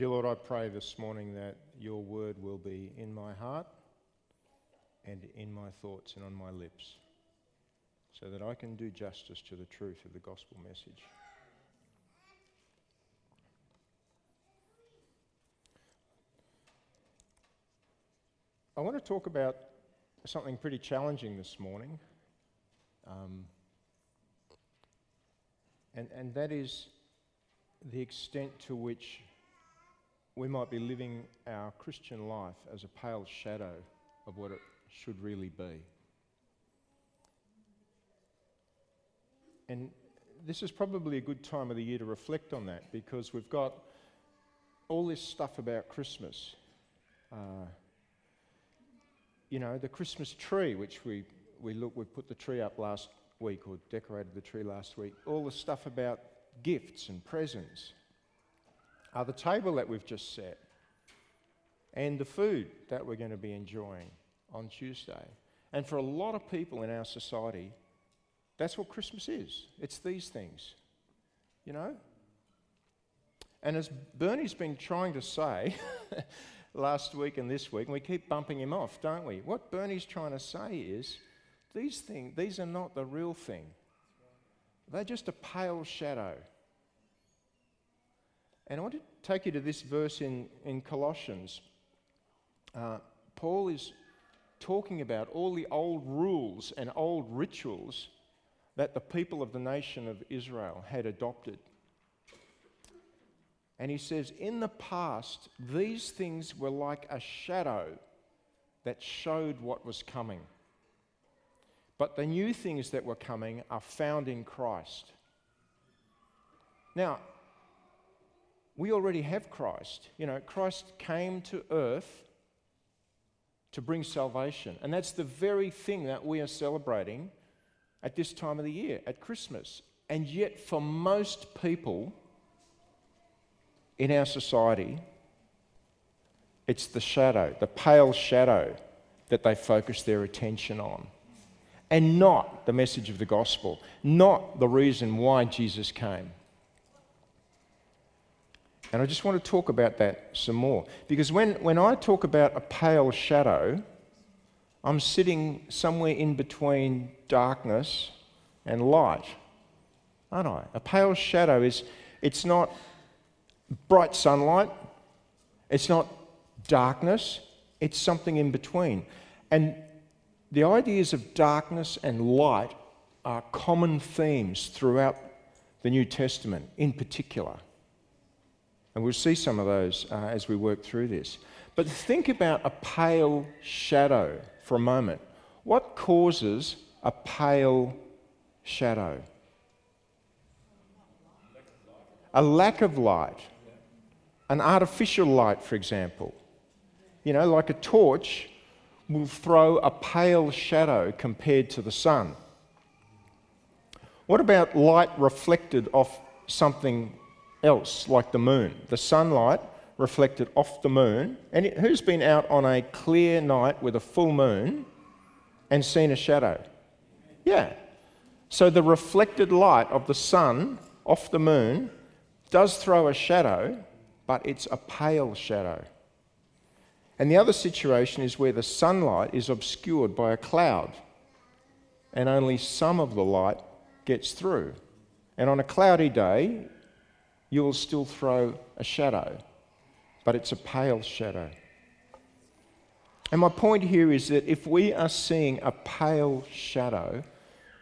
Dear Lord, I pray this morning that your word will be in my heart and in my thoughts and on my lips so that I can do justice to the truth of the gospel message. I want to talk about something pretty challenging this morning, um, and, and that is the extent to which we might be living our Christian life as a pale shadow of what it should really be. And this is probably a good time of the year to reflect on that because we've got all this stuff about Christmas. Uh, you know, the Christmas tree, which we, we look, we put the tree up last week or decorated the tree last week. All the stuff about gifts and presents. Uh, the table that we've just set. And the food that we're going to be enjoying on Tuesday. And for a lot of people in our society, that's what Christmas is. It's these things, you know? And as Bernie's been trying to say last week and this week, and we keep bumping him off, don't we? What Bernie's trying to say is these things, these are not the real thing. They're just a pale shadow. And I want to take you to this verse in, in Colossians. Uh, Paul is talking about all the old rules and old rituals that the people of the nation of Israel had adopted. And he says, In the past, these things were like a shadow that showed what was coming. But the new things that were coming are found in Christ. Now, we already have Christ. You know, Christ came to earth to bring salvation. And that's the very thing that we are celebrating at this time of the year, at Christmas. And yet, for most people in our society, it's the shadow, the pale shadow, that they focus their attention on. And not the message of the gospel, not the reason why Jesus came. And I just want to talk about that some more. Because when, when I talk about a pale shadow, I'm sitting somewhere in between darkness and light, aren't I? A pale shadow is, it's not bright sunlight, it's not darkness, it's something in between. And the ideas of darkness and light are common themes throughout the New Testament in particular. And we'll see some of those uh, as we work through this. But think about a pale shadow for a moment. What causes a pale shadow? A lack of light. An artificial light, for example. You know, like a torch will throw a pale shadow compared to the sun. What about light reflected off something else, like the moon. The sunlight reflected off the moon. And who's been out on a clear night with a full moon and seen a shadow? Yeah. So the reflected light of the sun off the moon does throw a shadow, but it's a pale shadow. And the other situation is where the sunlight is obscured by a cloud and only some of the light gets through. And on a cloudy day, you will still throw a shadow, but it's a pale shadow. And my point here is that if we are seeing a pale shadow,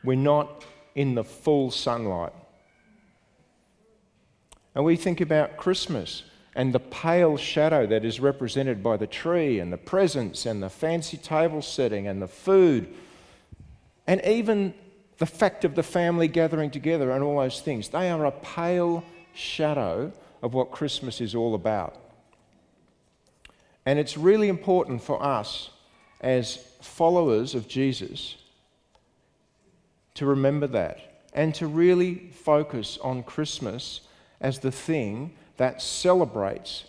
we're not in the full sunlight. And we think about Christmas and the pale shadow that is represented by the tree and the presents and the fancy table setting and the food, and even the fact of the family gathering together and all those things. They are a pale shadow of what Christmas is all about. And it's really important for us as followers of Jesus to remember that and to really focus on Christmas as the thing that celebrates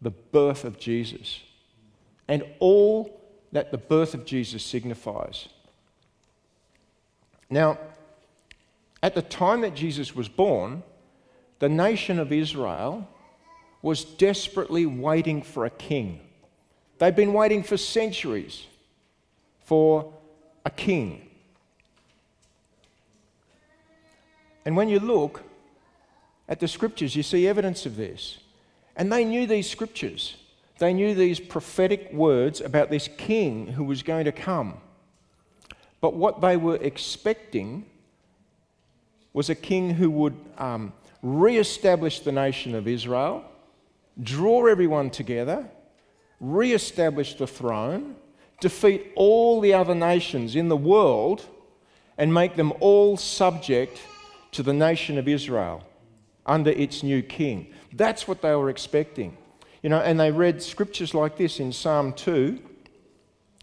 the birth of Jesus and all that the birth of Jesus signifies. Now, at the time that Jesus was born, the nation of Israel was desperately waiting for a king. They'd been waiting for centuries for a king. And when you look at the scriptures, you see evidence of this. And they knew these scriptures. They knew these prophetic words about this king who was going to come. But what they were expecting was a king who would um, re establish the nation of Israel, draw everyone together, re establish the throne, defeat all the other nations in the world, and make them all subject to the nation of Israel under its new king. That's what they were expecting. You know, and they read scriptures like this in Psalm 2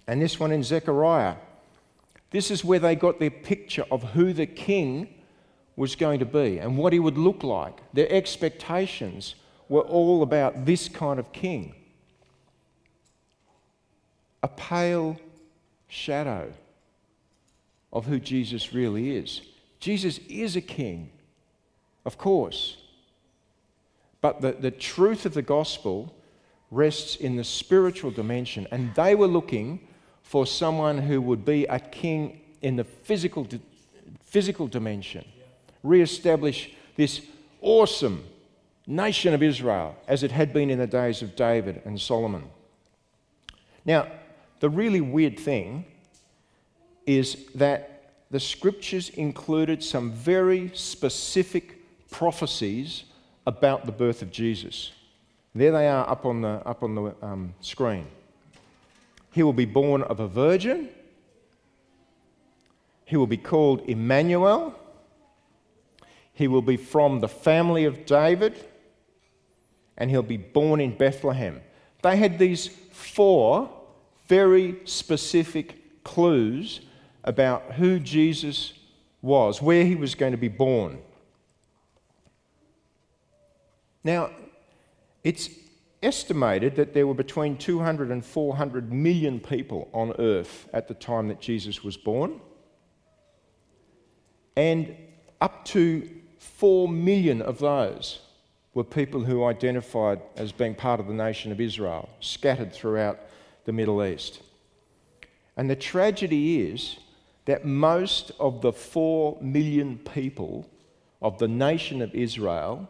and this one in Zechariah. This is where they got their picture of who the king was going to be and what he would look like. Their expectations were all about this kind of king. A pale shadow of who Jesus really is. Jesus is a king, of course. But the, the truth of the gospel rests in the spiritual dimension, and they were looking for someone who would be a king in the physical, physical dimension, re establish this awesome nation of Israel as it had been in the days of David and Solomon. Now, the really weird thing is that the scriptures included some very specific prophecies about the birth of Jesus. There they are up on the, up on the um, screen. He will be born of a virgin. He will be called Emmanuel. He will be from the family of David. And he'll be born in Bethlehem. They had these four very specific clues about who Jesus was, where he was going to be born. Now, it's estimated that there were between 200 and 400 million people on earth at the time that Jesus was born. And up to 4 million of those were people who identified as being part of the nation of Israel, scattered throughout the Middle East. And the tragedy is that most of the 4 million people of the nation of Israel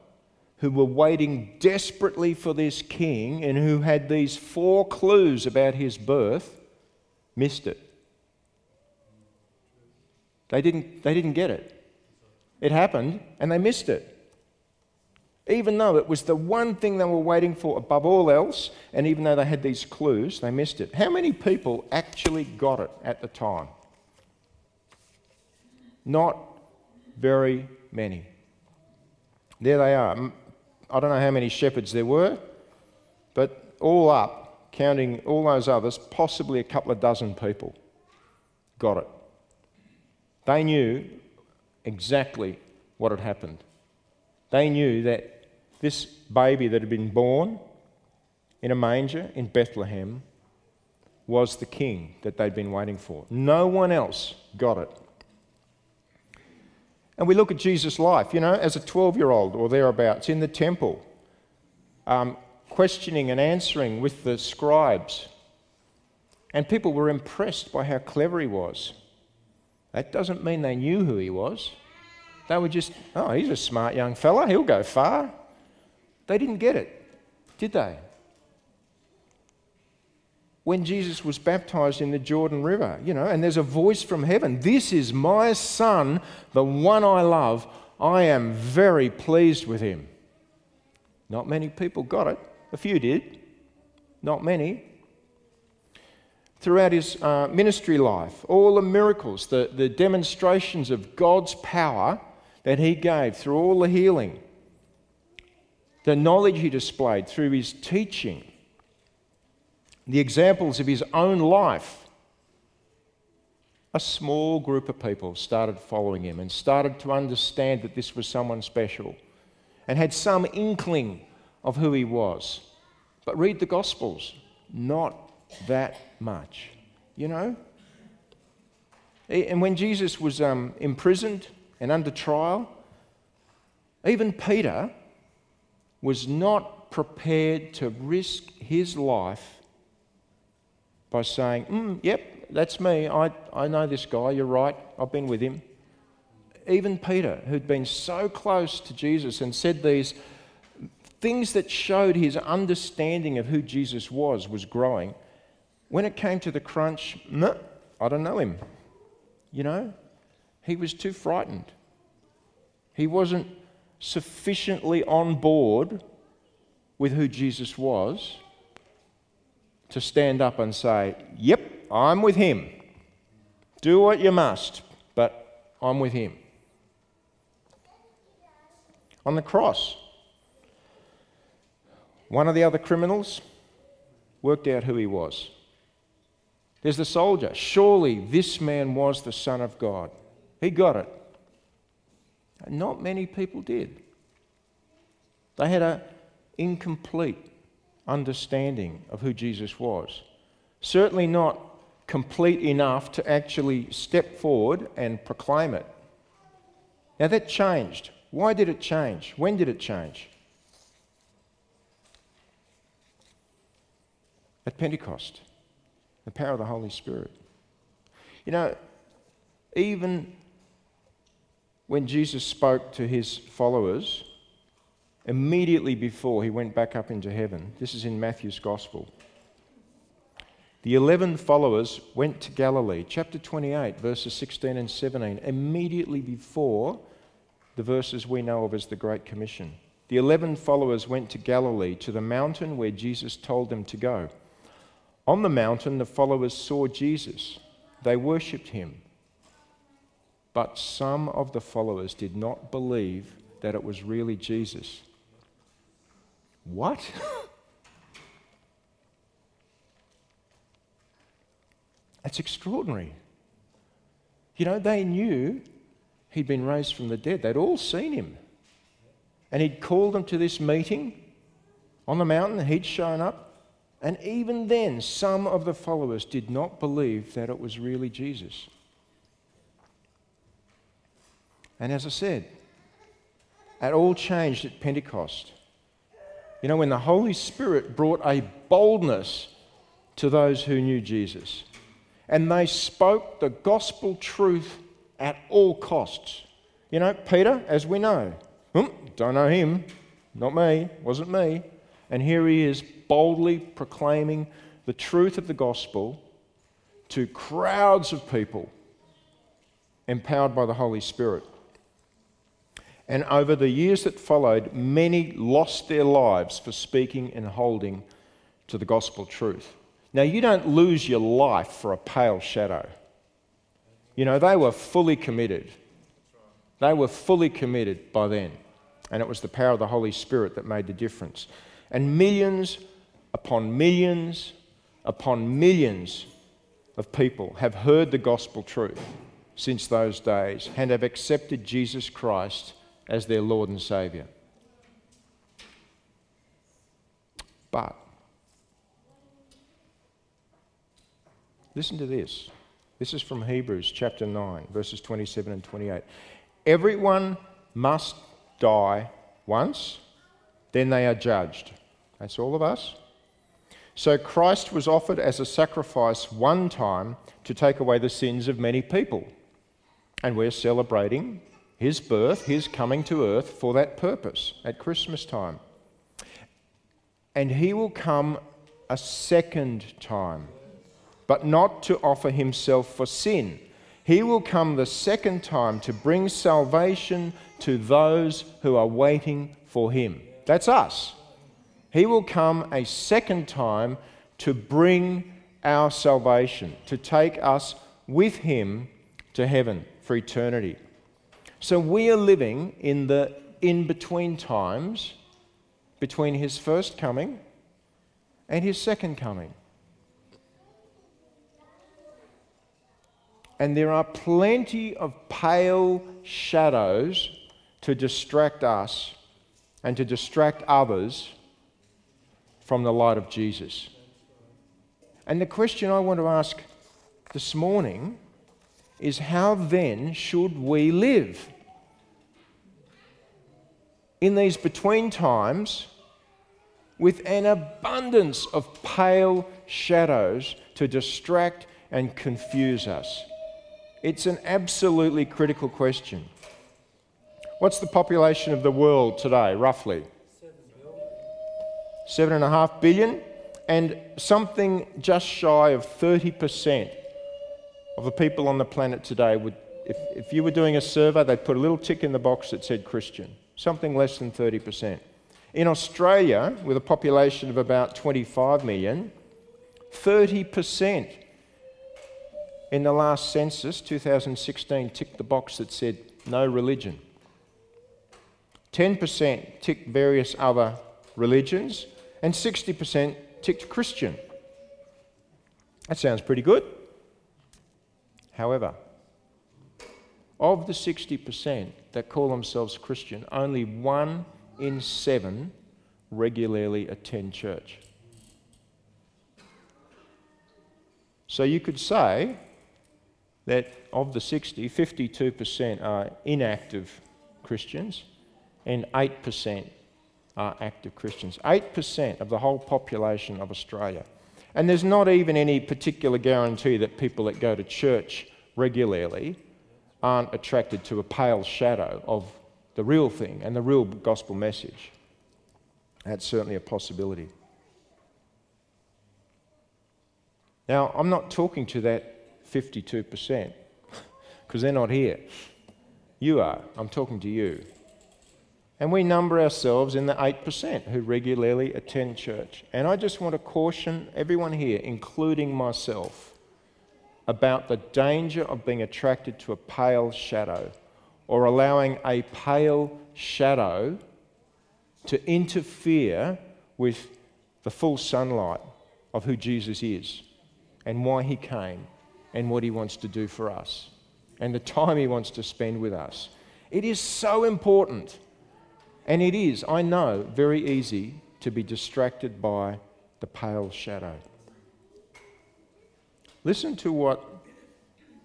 who were waiting desperately for this king and who had these four clues about his birth missed it. They didn't, they didn't get it. It happened and they missed it. Even though it was the one thing they were waiting for above all else, and even though they had these clues, they missed it. How many people actually got it at the time? Not very many. There they are. I don't know how many shepherds there were, but all up, counting all those others, possibly a couple of dozen people got it. They knew exactly what had happened. They knew that this baby that had been born in a manger in Bethlehem was the king that they'd been waiting for. No one else got it. And we look at Jesus' life, you know, as a 12 year old or thereabouts in the temple, um, questioning and answering with the scribes. And people were impressed by how clever he was. That doesn't mean they knew who he was. They were just, oh, he's a smart young fella, he'll go far. They didn't get it, did they? when Jesus was baptized in the Jordan River, you know, and there's a voice from heaven This is my son, the one I love. I am very pleased with him. Not many people got it. A few did, not many. Throughout his uh, ministry life, all the miracles, the, the demonstrations of God's power that he gave through all the healing, the knowledge he displayed through his teaching, the examples of his own life, a small group of people started following him and started to understand that this was someone special and had some inkling of who he was. But read the Gospels, not that much, you know? And when Jesus was um, imprisoned and under trial, even Peter was not prepared to risk his life by saying, mm, Yep, that's me. I, I know this guy. You're right. I've been with him. Even Peter, who'd been so close to Jesus and said these things that showed his understanding of who Jesus was, was growing. When it came to the crunch, I don't know him. You know, he was too frightened. He wasn't sufficiently on board with who Jesus was to stand up and say, Yep, I'm with him. Do what you must, but I'm with him. On the cross, one of the other criminals worked out who he was. There's the soldier. Surely this man was the Son of God. He got it. Not many people did. They had an incomplete understanding of who Jesus was. Certainly not complete enough to actually step forward and proclaim it. Now that changed. Why did it change? When did it change? At Pentecost, the power of the Holy Spirit. You know, even when Jesus spoke to his followers, immediately before he went back up into heaven, this is in Matthew's Gospel, the 11 followers went to Galilee, chapter 28, verses 16 and 17, immediately before the verses we know of as the Great Commission. The 11 followers went to Galilee, to the mountain where Jesus told them to go. On the mountain, the followers saw Jesus. They worshipped him. But some of the followers did not believe that it was really Jesus. What? That's extraordinary. You know, they knew he'd been raised from the dead, they'd all seen him. And he'd called them to this meeting on the mountain, he'd shown up. And even then, some of the followers did not believe that it was really Jesus. And as I said, it all changed at Pentecost. You know, when the Holy Spirit brought a boldness to those who knew Jesus, and they spoke the gospel truth at all costs. You know, Peter, as we know, hmm, don't know him, not me, wasn't me. And here he is boldly proclaiming the truth of the gospel to crowds of people empowered by the Holy Spirit. And over the years that followed, many lost their lives for speaking and holding to the gospel truth. Now, you don't lose your life for a pale shadow. You know, they were fully committed. They were fully committed by then. And it was the power of the Holy Spirit that made the difference. And millions upon millions upon millions of people have heard the gospel truth since those days and have accepted Jesus Christ as their Lord and Saviour. But, listen to this. This is from Hebrews chapter 9, verses 27 and 28. Everyone must die once, then they are judged. That's all of us. So Christ was offered as a sacrifice one time to take away the sins of many people. And we're celebrating his birth, his coming to earth for that purpose at Christmas time. And he will come a second time, but not to offer himself for sin. He will come the second time to bring salvation to those who are waiting for him. That's us. He will come a second time to bring our salvation, to take us with him to heaven for eternity. So we are living in the in between times between his first coming and his second coming. And there are plenty of pale shadows to distract us and to distract others from the light of Jesus. And the question I want to ask this morning is how then should we live? In these between times, with an abundance of pale shadows to distract and confuse us? It's an absolutely critical question. What's the population of the world today, roughly? Seven and a half billion, and something just shy of 30% of the people on the planet today would, if, if you were doing a survey, they'd put a little tick in the box that said Christian, something less than 30%. In Australia, with a population of about 25 million, 30% in the last census, 2016, ticked the box that said no religion. 10% ticked various other religions, and 60% ticked Christian. That sounds pretty good. However, of the 60% that call themselves Christian, only one in seven regularly attend church. So you could say that of the 60, 52% are inactive Christians and 8% are active Christians. 8% of the whole population of Australia. And there's not even any particular guarantee that people that go to church regularly aren't attracted to a pale shadow of the real thing and the real gospel message. That's certainly a possibility. Now, I'm not talking to that 52% because they're not here. You are. I'm talking to you. And we number ourselves in the 8% who regularly attend church. And I just want to caution everyone here, including myself, about the danger of being attracted to a pale shadow or allowing a pale shadow to interfere with the full sunlight of who Jesus is and why he came and what he wants to do for us and the time he wants to spend with us. It is so important and it is, I know, very easy to be distracted by the pale shadow. Listen to what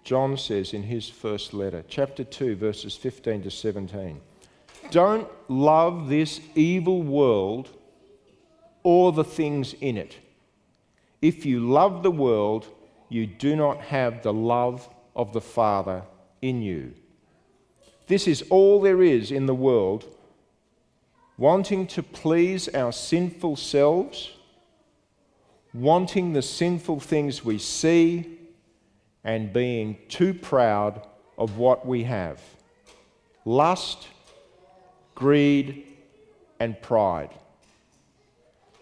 John says in his first letter, chapter 2, verses 15 to 17. Don't love this evil world or the things in it. If you love the world, you do not have the love of the Father in you. This is all there is in the world wanting to please our sinful selves, wanting the sinful things we see, and being too proud of what we have lust, greed, and pride.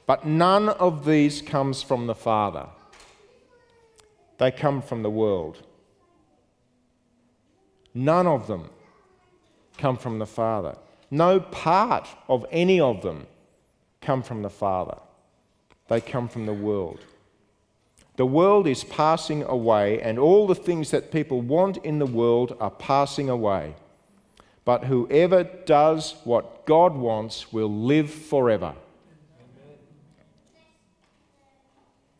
But none of these comes from the Father. They come from the world. None of them come from the Father. No part of any of them come from the Father, they come from the world. The world is passing away, and all the things that people want in the world are passing away. But whoever does what God wants will live forever.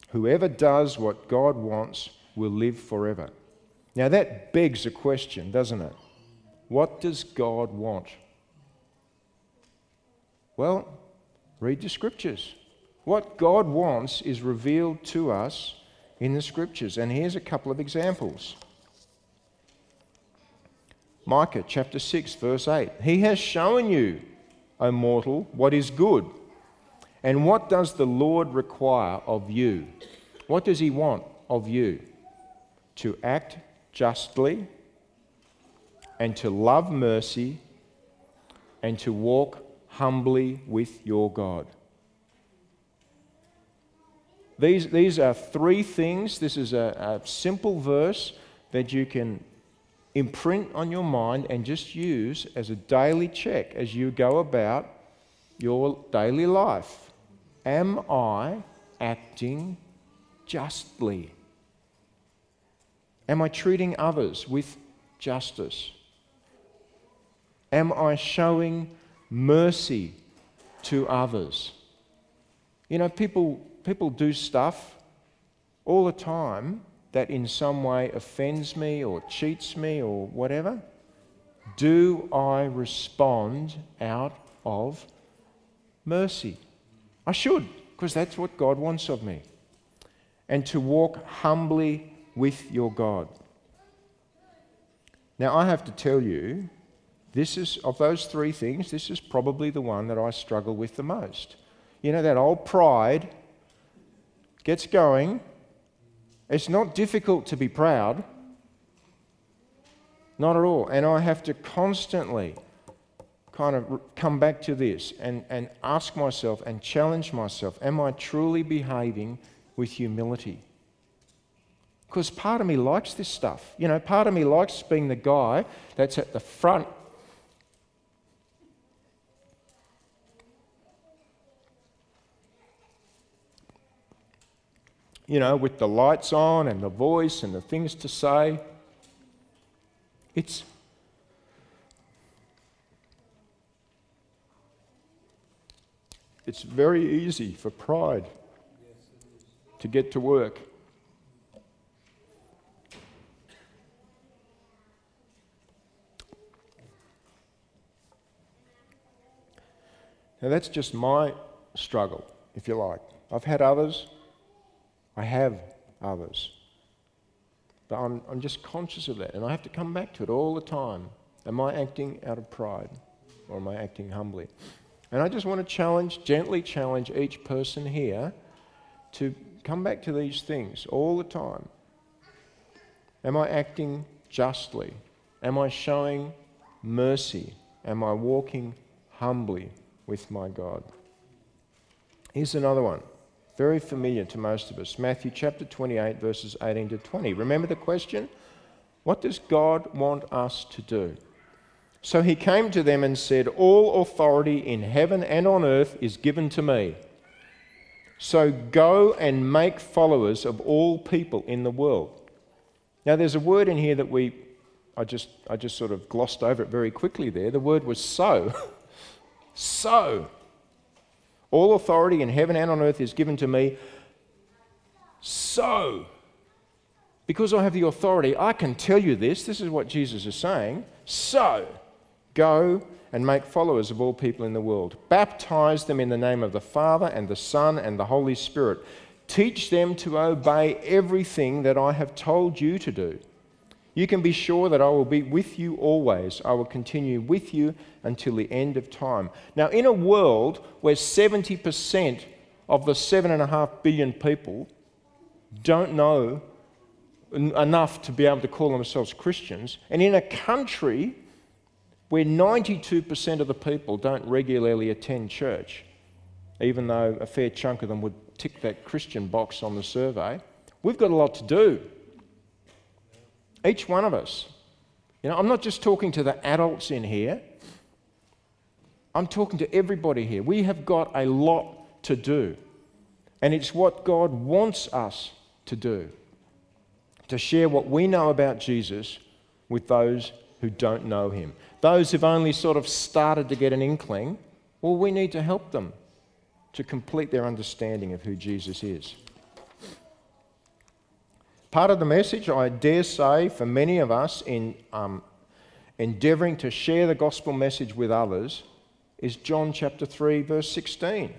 Whoever does what God wants will live forever. Now that begs a question, doesn't it? What does God want? Well, read the scriptures. What God wants is revealed to us in the scriptures. And here's a couple of examples. Micah chapter 6, verse 8. He has shown you, O mortal, what is good. And what does the Lord require of you? What does He want of you? To act justly, and to love mercy, and to walk humbly with your God. These, these are three things. This is a, a simple verse that you can imprint on your mind and just use as a daily check as you go about your daily life. Am I acting justly? Am I treating others with justice? Am I showing mercy to others. You know, people, people do stuff all the time that in some way offends me or cheats me or whatever. Do I respond out of mercy? I should, because that's what God wants of me. And to walk humbly with your God. Now, I have to tell you, this is, of those three things, this is probably the one that I struggle with the most. You know, that old pride gets going. It's not difficult to be proud. Not at all. And I have to constantly kind of come back to this and, and ask myself and challenge myself Am I truly behaving with humility? Because part of me likes this stuff. You know, part of me likes being the guy that's at the front you know, with the lights on and the voice and the things to say. It's it's very easy for pride to get to work. Now, that's just my struggle, if you like. I've had others, I have others. But I'm, I'm just conscious of that, and I have to come back to it all the time. Am I acting out of pride, or am I acting humbly? And I just want to challenge, gently challenge each person here to come back to these things all the time. Am I acting justly? Am I showing mercy? Am I walking humbly with my God? Here's another one very familiar to most of us. Matthew chapter 28, verses 18 to 20. Remember the question? What does God want us to do? So he came to them and said, All authority in heaven and on earth is given to me. So go and make followers of all people in the world. Now, there's a word in here that we, I just, I just sort of glossed over it very quickly there. The word was so. so. All authority in heaven and on earth is given to me. So, because I have the authority, I can tell you this. This is what Jesus is saying. So, go and make followers of all people in the world. Baptize them in the name of the Father and the Son and the Holy Spirit. Teach them to obey everything that I have told you to do. You can be sure that I will be with you always. I will continue with you until the end of time. Now, in a world where 70% of the 7.5 billion people don't know enough to be able to call themselves Christians, and in a country where 92% of the people don't regularly attend church, even though a fair chunk of them would tick that Christian box on the survey, we've got a lot to do. Each one of us. You know, I'm not just talking to the adults in here, I'm talking to everybody here. We have got a lot to do. And it's what God wants us to do to share what we know about Jesus with those who don't know him. Those who've only sort of started to get an inkling, well, we need to help them to complete their understanding of who Jesus is. Part of the message, I dare say, for many of us in um, endeavouring to share the gospel message with others, is John chapter 3, verse 16.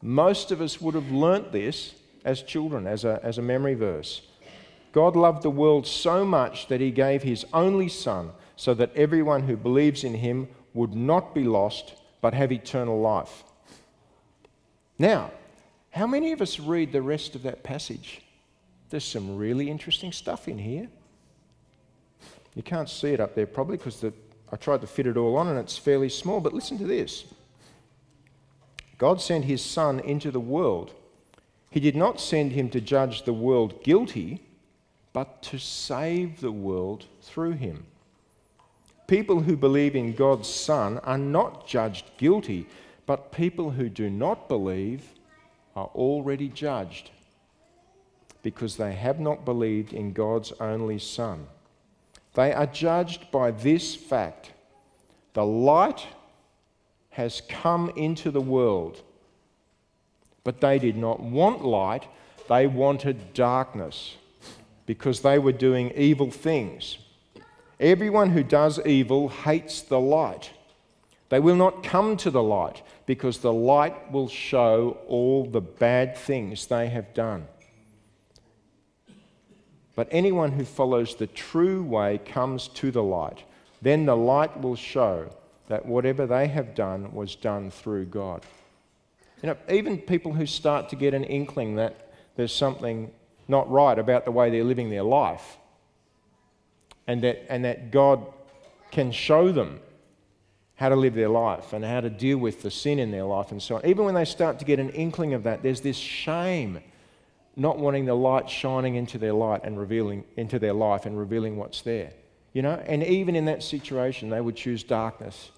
Most of us would have learnt this as children, as a, as a memory verse. God loved the world so much that he gave his only Son so that everyone who believes in him would not be lost but have eternal life. Now, how many of us read the rest of that passage? There's some really interesting stuff in here. You can't see it up there probably because I tried to fit it all on and it's fairly small, but listen to this. God sent his Son into the world. He did not send him to judge the world guilty, but to save the world through him. People who believe in God's Son are not judged guilty, but people who do not believe are already judged because they have not believed in God's only Son. They are judged by this fact the light has come into the world, but they did not want light, they wanted darkness because they were doing evil things. Everyone who does evil hates the light. They will not come to the light because the light will show all the bad things they have done. But anyone who follows the true way comes to the light. Then the light will show that whatever they have done was done through God. You know, even people who start to get an inkling that there's something not right about the way they're living their life, and that, and that God can show them how to live their life and how to deal with the sin in their life and so on. Even when they start to get an inkling of that, there's this shame not wanting the light shining into their light and revealing into their life and revealing what's there. You know, and even in that situation, they would choose darkness.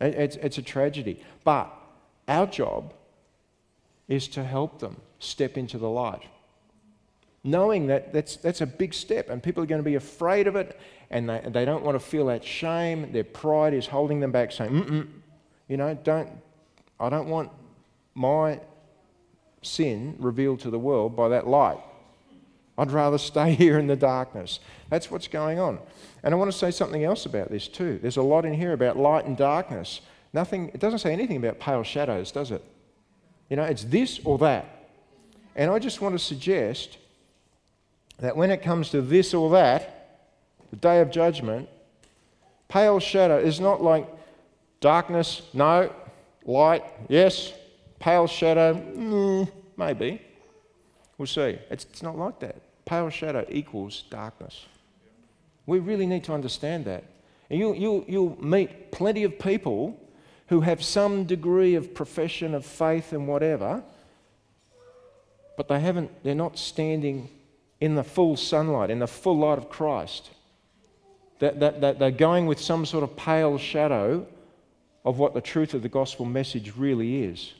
It's, it's a tragedy. But our job is to help them step into the light. Knowing that that's, that's a big step, and people are going to be afraid of it and they, they don't want to feel that shame. Their pride is holding them back, saying, Mm-mm, you know, don't, I don't want my sin revealed to the world by that light. I'd rather stay here in the darkness. That's what's going on. And I want to say something else about this too. There's a lot in here about light and darkness. Nothing, it doesn't say anything about pale shadows, does it? You know, it's this or that. And I just want to suggest that when it comes to this or that, the day of judgment, pale shadow is not like darkness, no, light, yes, pale shadow, mm, maybe. We'll see. It's, it's not like that. Pale shadow equals darkness. We really need to understand that. And you'll, you'll, you'll meet plenty of people who have some degree of profession of faith and whatever, but they haven't, they're not standing in the full sunlight, in the full light of Christ that, that, that they're going with some sort of pale shadow of what the truth of the gospel message really is.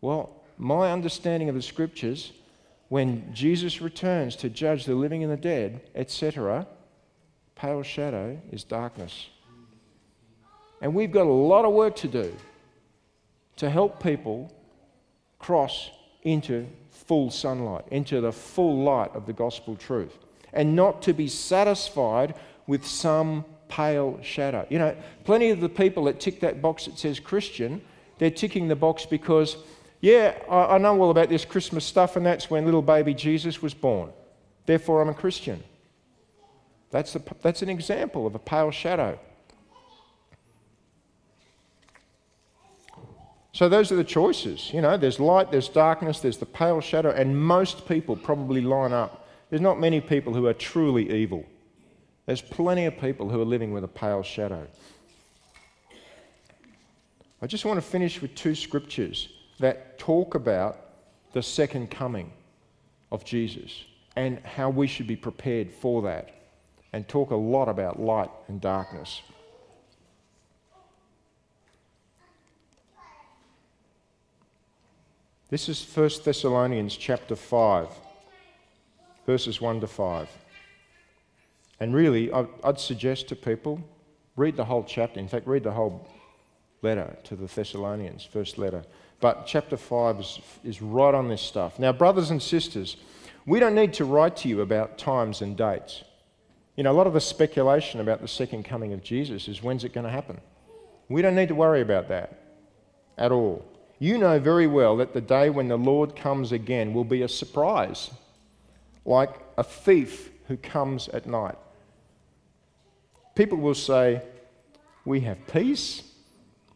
Well, my understanding of the scriptures, when Jesus returns to judge the living and the dead, etc., pale shadow is darkness. And we've got a lot of work to do to help people cross into full sunlight, into the full light of the gospel truth, and not to be satisfied with some pale shadow. You know, plenty of the people that tick that box that says Christian, they're ticking the box because, yeah, I, I know all about this Christmas stuff, and that's when little baby Jesus was born. Therefore, I'm a Christian. That's, a, that's an example of a pale shadow. So, those are the choices. You know, there's light, there's darkness, there's the pale shadow, and most people probably line up. There's not many people who are truly evil. There's plenty of people who are living with a pale shadow. I just want to finish with two scriptures that talk about the second coming of Jesus and how we should be prepared for that, and talk a lot about light and darkness. This is 1 Thessalonians chapter 5, verses 1 to 5. And really, I'd suggest to people read the whole chapter. In fact, read the whole letter to the Thessalonians, first letter. But chapter 5 is, is right on this stuff. Now, brothers and sisters, we don't need to write to you about times and dates. You know, a lot of the speculation about the second coming of Jesus is when's it going to happen? We don't need to worry about that at all. You know very well that the day when the Lord comes again will be a surprise, like a thief who comes at night people will say, We have peace,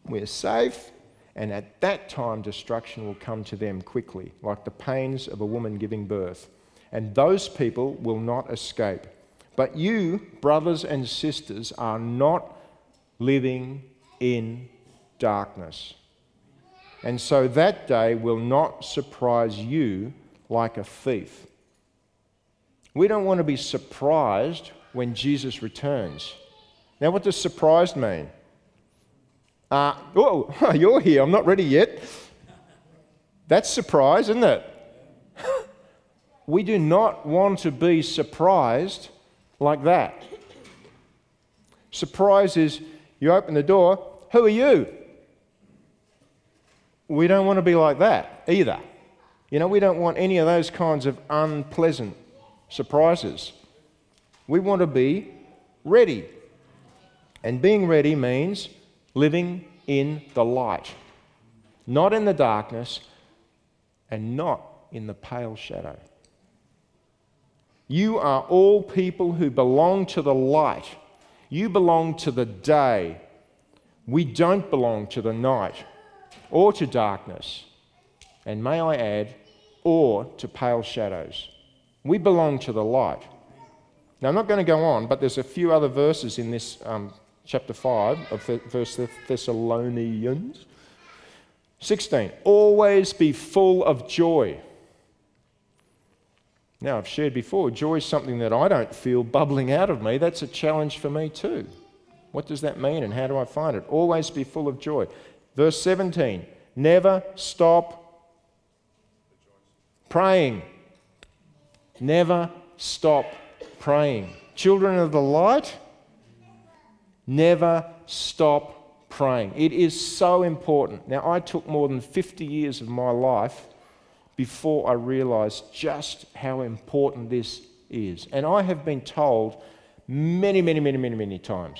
we're safe, and at that time destruction will come to them quickly, like the pains of a woman giving birth. And those people will not escape. But you, brothers and sisters, are not living in darkness. And so that day will not surprise you like a thief. We don't want to be surprised when Jesus returns. Now, what does surprised mean? Uh, oh, you're here. I'm not ready yet. That's surprise, isn't it? we do not want to be surprised like that. Surprise is you open the door, who are you? We don't want to be like that either. You know, we don't want any of those kinds of unpleasant surprises. We want to be ready. And being ready means living in the light. not in the darkness, and not in the pale shadow. You are all people who belong to the light. You belong to the day. We don't belong to the night or to darkness. And may I add, or to pale shadows. We belong to the light. Now, I'm not going to go on, but there's a few other verses in this um, chapter 5 of First Thessalonians. 16. Always be full of joy. Now, I've shared before, joy is something that I don't feel bubbling out of me. That's a challenge for me too. What does that mean and how do I find it? Always be full of joy. Verse 17. Never stop praying. Never stop praying. Children of the light, never stop praying. It is so important. Now, I took more than 50 years of my life before I realized just how important this is. And I have been told many, many, many, many, many times.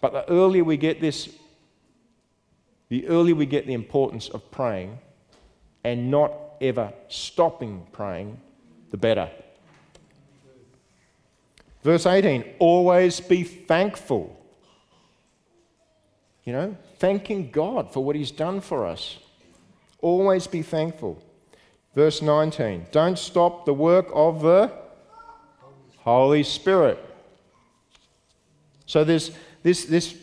But the earlier we get this, the earlier we get the importance of praying and not ever stopping praying, the better. Verse 18 always be thankful. You know, thanking God for what He's done for us. Always be thankful. Verse 19 don't stop the work of the Holy Spirit. So there's this, this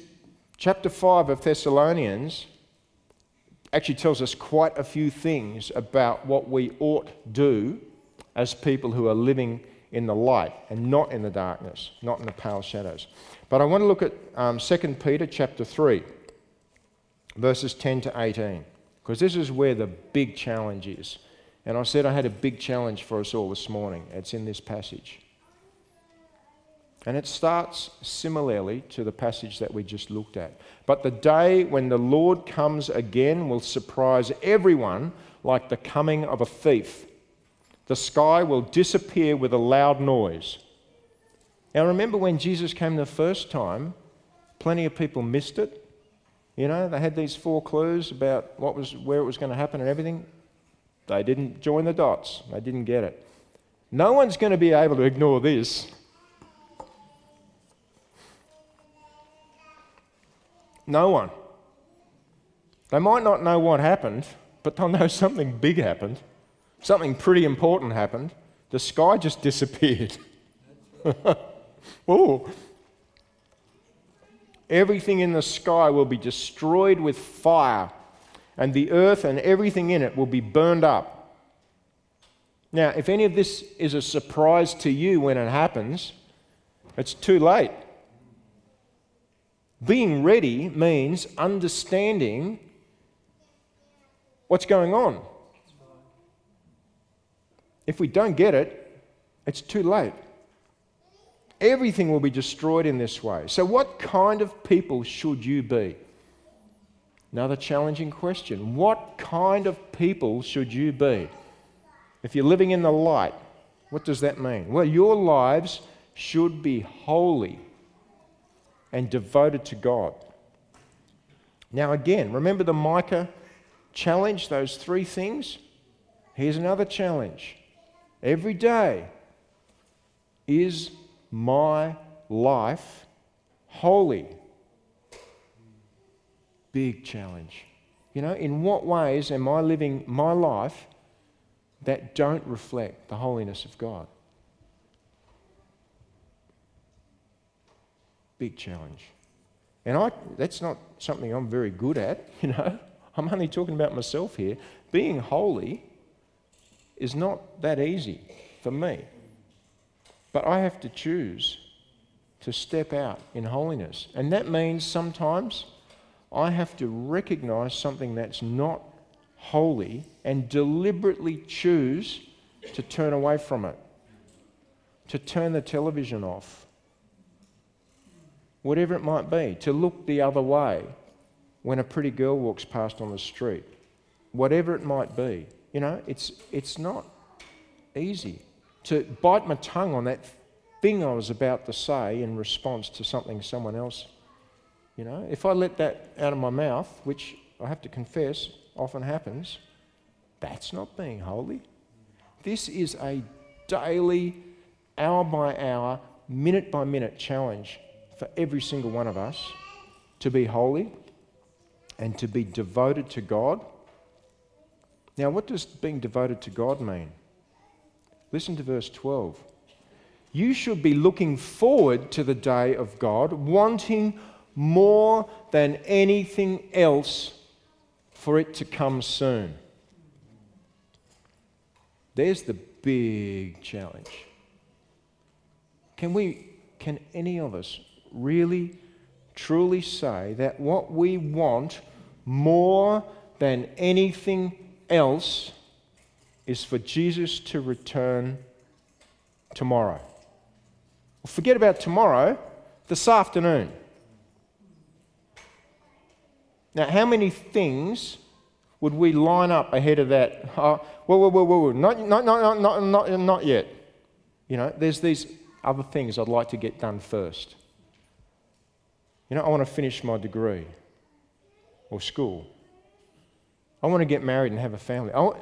chapter 5 of Thessalonians actually tells us quite a few things about what we ought to do as people who are living in the light and not in the darkness, not in the pale shadows. But I want to look at um, 2 Peter chapter 3, verses 10 to 18, because this is where the big challenge is. And I said I had a big challenge for us all this morning. It's in this passage. And it starts similarly to the passage that we just looked at. But the day when the Lord comes again will surprise everyone like the coming of a thief. The sky will disappear with a loud noise. Now, remember when Jesus came the first time, plenty of people missed it. You know, they had these four clues about what was, where it was going to happen and everything. They didn't join the dots, they didn't get it. No one's going to be able to ignore this. No one. They might not know what happened, but they'll know something big happened. Something pretty important happened. The sky just disappeared. oh. Everything in the sky will be destroyed with fire, and the earth and everything in it will be burned up. Now, if any of this is a surprise to you when it happens, it's too late. Being ready means understanding what's going on. If we don't get it, it's too late. Everything will be destroyed in this way. So, what kind of people should you be? Another challenging question. What kind of people should you be? If you're living in the light, what does that mean? Well, your lives should be holy and devoted to God. Now, again, remember the Micah challenge, those three things? Here's another challenge. Every day, is my life holy? Big challenge. You know, in what ways am I living my life that don't reflect the holiness of God? big challenge. And I, that's not something I'm very good at, you know. I'm only talking about myself here. Being holy is not that easy for me. But I have to choose to step out in holiness. And that means sometimes I have to recognize something that's not holy and deliberately choose to turn away from it, to turn the television off, whatever it might be, to look the other way when a pretty girl walks past on the street, whatever it might be. You know, it's, it's not easy to bite my tongue on that thing I was about to say in response to something someone else. You know, if I let that out of my mouth, which I have to confess, often happens, that's not being holy. This is a daily, hour by hour, minute by minute challenge for every single one of us to be holy and to be devoted to God. Now, what does being devoted to God mean? Listen to verse 12. You should be looking forward to the day of God, wanting more than anything else for it to come soon. There's the big challenge. Can we, can any of us really, truly say that what we want more than anything else is for Jesus to return tomorrow? Well, forget about tomorrow, this afternoon. Now, how many things would we line up ahead of that? Uh, whoa, whoa, whoa, whoa, not, not, not, not, not, not yet. You know, there's these other things I'd like to get done first. You know, I want to finish my degree or school. I want to get married and have a family. I want,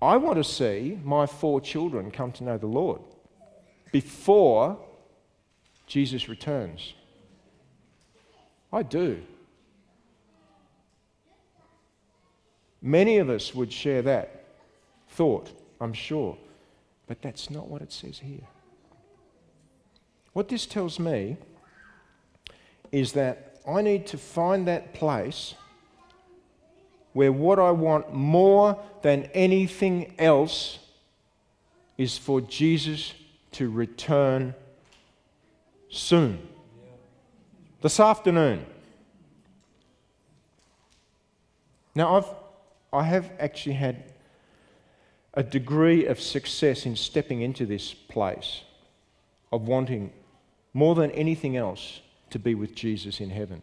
I want to see my four children come to know the Lord before Jesus returns. I do. Many of us would share that thought, I'm sure. But that's not what it says here. What this tells me is that I need to find that place where what I want more than anything else is for Jesus to return soon. This afternoon. Now, I've I have actually had a degree of success in stepping into this place of wanting more than anything else to be with Jesus in heaven.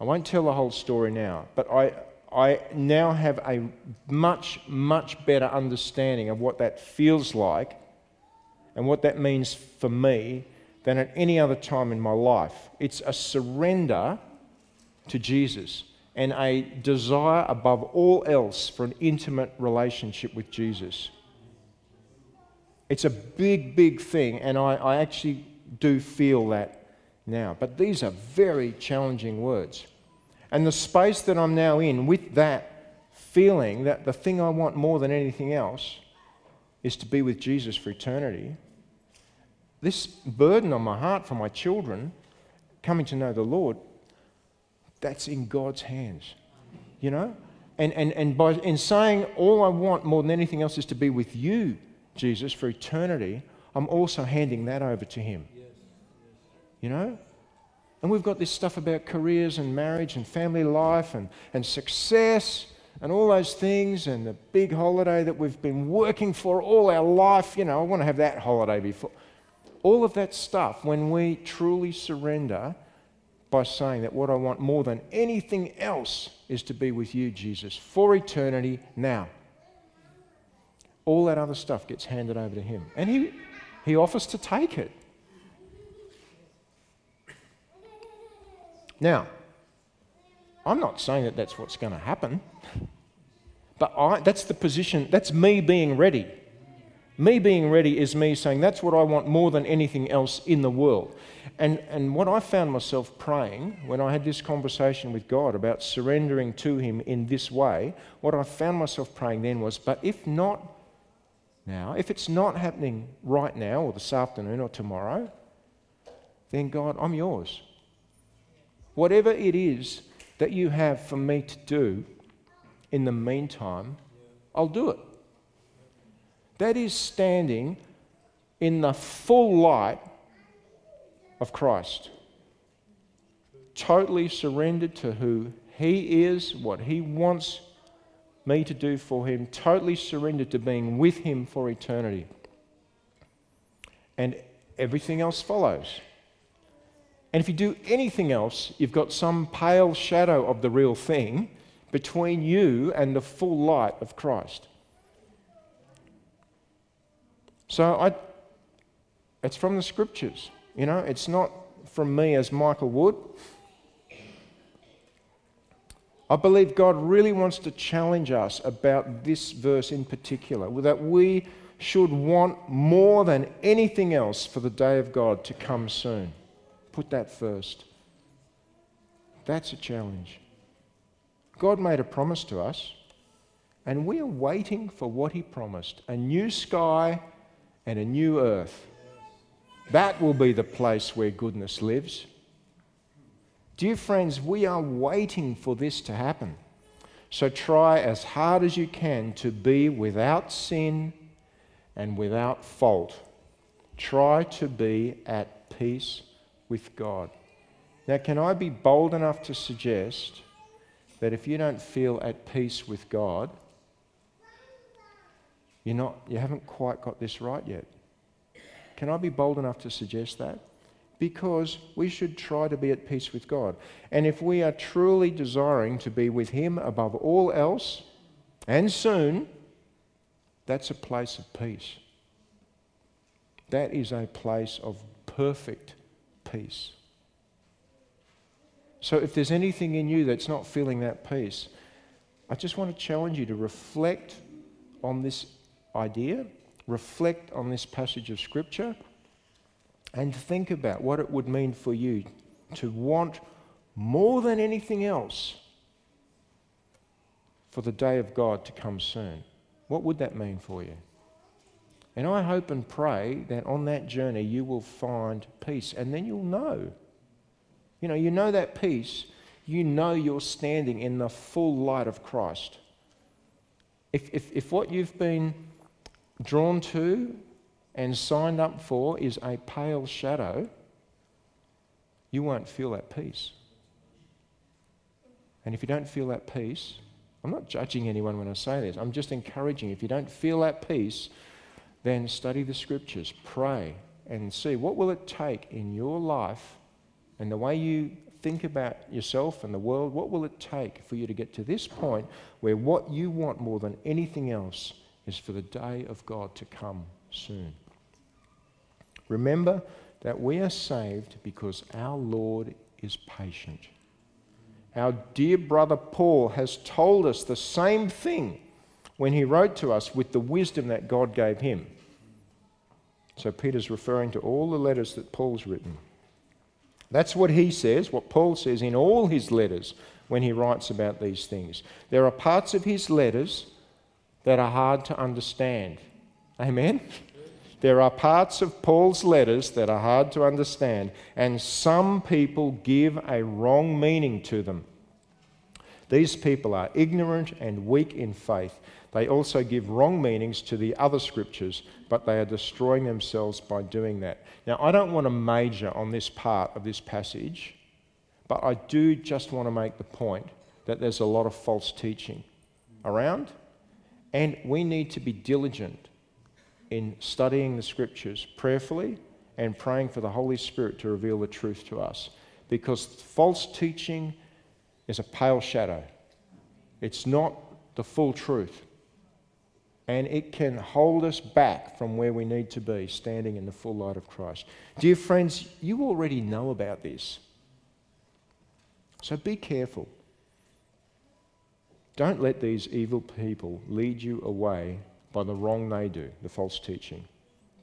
I won't tell the whole story now, but I, I now have a much, much better understanding of what that feels like and what that means for me than at any other time in my life. It's a surrender to Jesus and a desire above all else for an intimate relationship with Jesus. It's a big, big thing, and I, I actually do feel that now. But these are very challenging words. And the space that I'm now in with that feeling that the thing I want more than anything else is to be with Jesus for eternity, this burden on my heart for my children coming to know the Lord that's in God's hands. You know? And, and, and by in saying all I want more than anything else is to be with you, Jesus, for eternity, I'm also handing that over to Him. You know? And we've got this stuff about careers and marriage and family life and, and success and all those things and the big holiday that we've been working for all our life. You know, I want to have that holiday before. All of that stuff, when we truly surrender by saying that what I want more than anything else is to be with you, Jesus, for eternity now. All that other stuff gets handed over to Him. And He, he offers to take it. Now, I'm not saying that that's what's going to happen, but I, that's the position, that's me being ready. Me being ready is me saying that's what I want more than anything else in the world. And, and what I found myself praying when I had this conversation with God about surrendering to Him in this way, what I found myself praying then was, but if not now, if it's not happening right now or this afternoon or tomorrow, then God, I'm yours. Whatever it is that you have for me to do in the meantime, I'll do it. That is standing in the full light of Christ. Totally surrendered to who He is, what He wants me to do for Him, totally surrendered to being with Him for eternity. And everything else follows. And if you do anything else, you've got some pale shadow of the real thing between you and the full light of Christ. So I, it's from the scriptures. You know, it's not from me as Michael Wood. I believe God really wants to challenge us about this verse in particular, that we should want more than anything else for the day of God to come soon. Put that first. That's a challenge. God made a promise to us, and we are waiting for what He promised a new sky and a new earth. That will be the place where goodness lives. Dear friends, we are waiting for this to happen. So try as hard as you can to be without sin and without fault. Try to be at peace with God. Now, can I be bold enough to suggest that if you don't feel at peace with God, you're not, you haven't quite got this right yet? Can I be bold enough to suggest that? because we should try to be at peace with God. And if we are truly desiring to be with Him above all else, and soon, that's a place of peace. That is a place of perfect peace. So if there's anything in you that's not feeling that peace, I just want to challenge you to reflect on this idea, reflect on this passage of Scripture and think about what it would mean for you to want more than anything else for the day of God to come soon. What would that mean for you? And I hope and pray that on that journey you will find peace and then you'll know. You know, you know that peace, you know you're standing in the full light of Christ. If, if, if what you've been drawn to and signed up for is a pale shadow, you won't feel that peace. And if you don't feel that peace, I'm not judging anyone when I say this, I'm just encouraging. If you don't feel that peace, then study the scriptures, pray, and see what will it take in your life and the way you think about yourself and the world, what will it take for you to get to this point where what you want more than anything else is for the day of God to come soon? Remember that we are saved because our Lord is patient. Our dear brother Paul has told us the same thing when he wrote to us with the wisdom that God gave him. So Peter's referring to all the letters that Paul's written. That's what he says, what Paul says in all his letters when he writes about these things. There are parts of his letters that are hard to understand. Amen? There are parts of Paul's letters that are hard to understand, and some people give a wrong meaning to them. These people are ignorant and weak in faith. They also give wrong meanings to the other scriptures, but they are destroying themselves by doing that. Now, I don't want to major on this part of this passage, but I do just want to make the point that there's a lot of false teaching around, and we need to be diligent in studying the scriptures prayerfully and praying for the Holy Spirit to reveal the truth to us. Because false teaching is a pale shadow, it's not the full truth. And it can hold us back from where we need to be, standing in the full light of Christ. Dear friends, you already know about this. So be careful. Don't let these evil people lead you away by the wrong they do, the false teaching.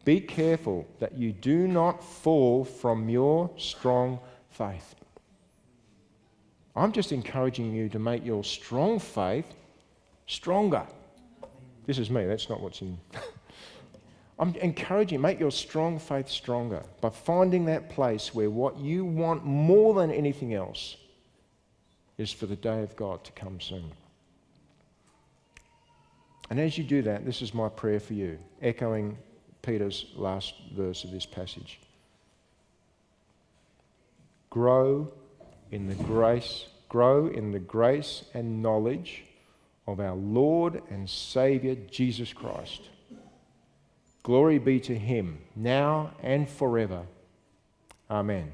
Be careful that you do not fall from your strong faith. I'm just encouraging you to make your strong faith stronger. This is me, that's not what's in. I'm encouraging, make your strong faith stronger by finding that place where what you want more than anything else is for the day of God to come soon. And as you do that, this is my prayer for you, echoing Peter's last verse of this passage. Grow in the grace, grow in the grace and knowledge of our Lord and Saviour Jesus Christ. Glory be to him, now and forever. Amen.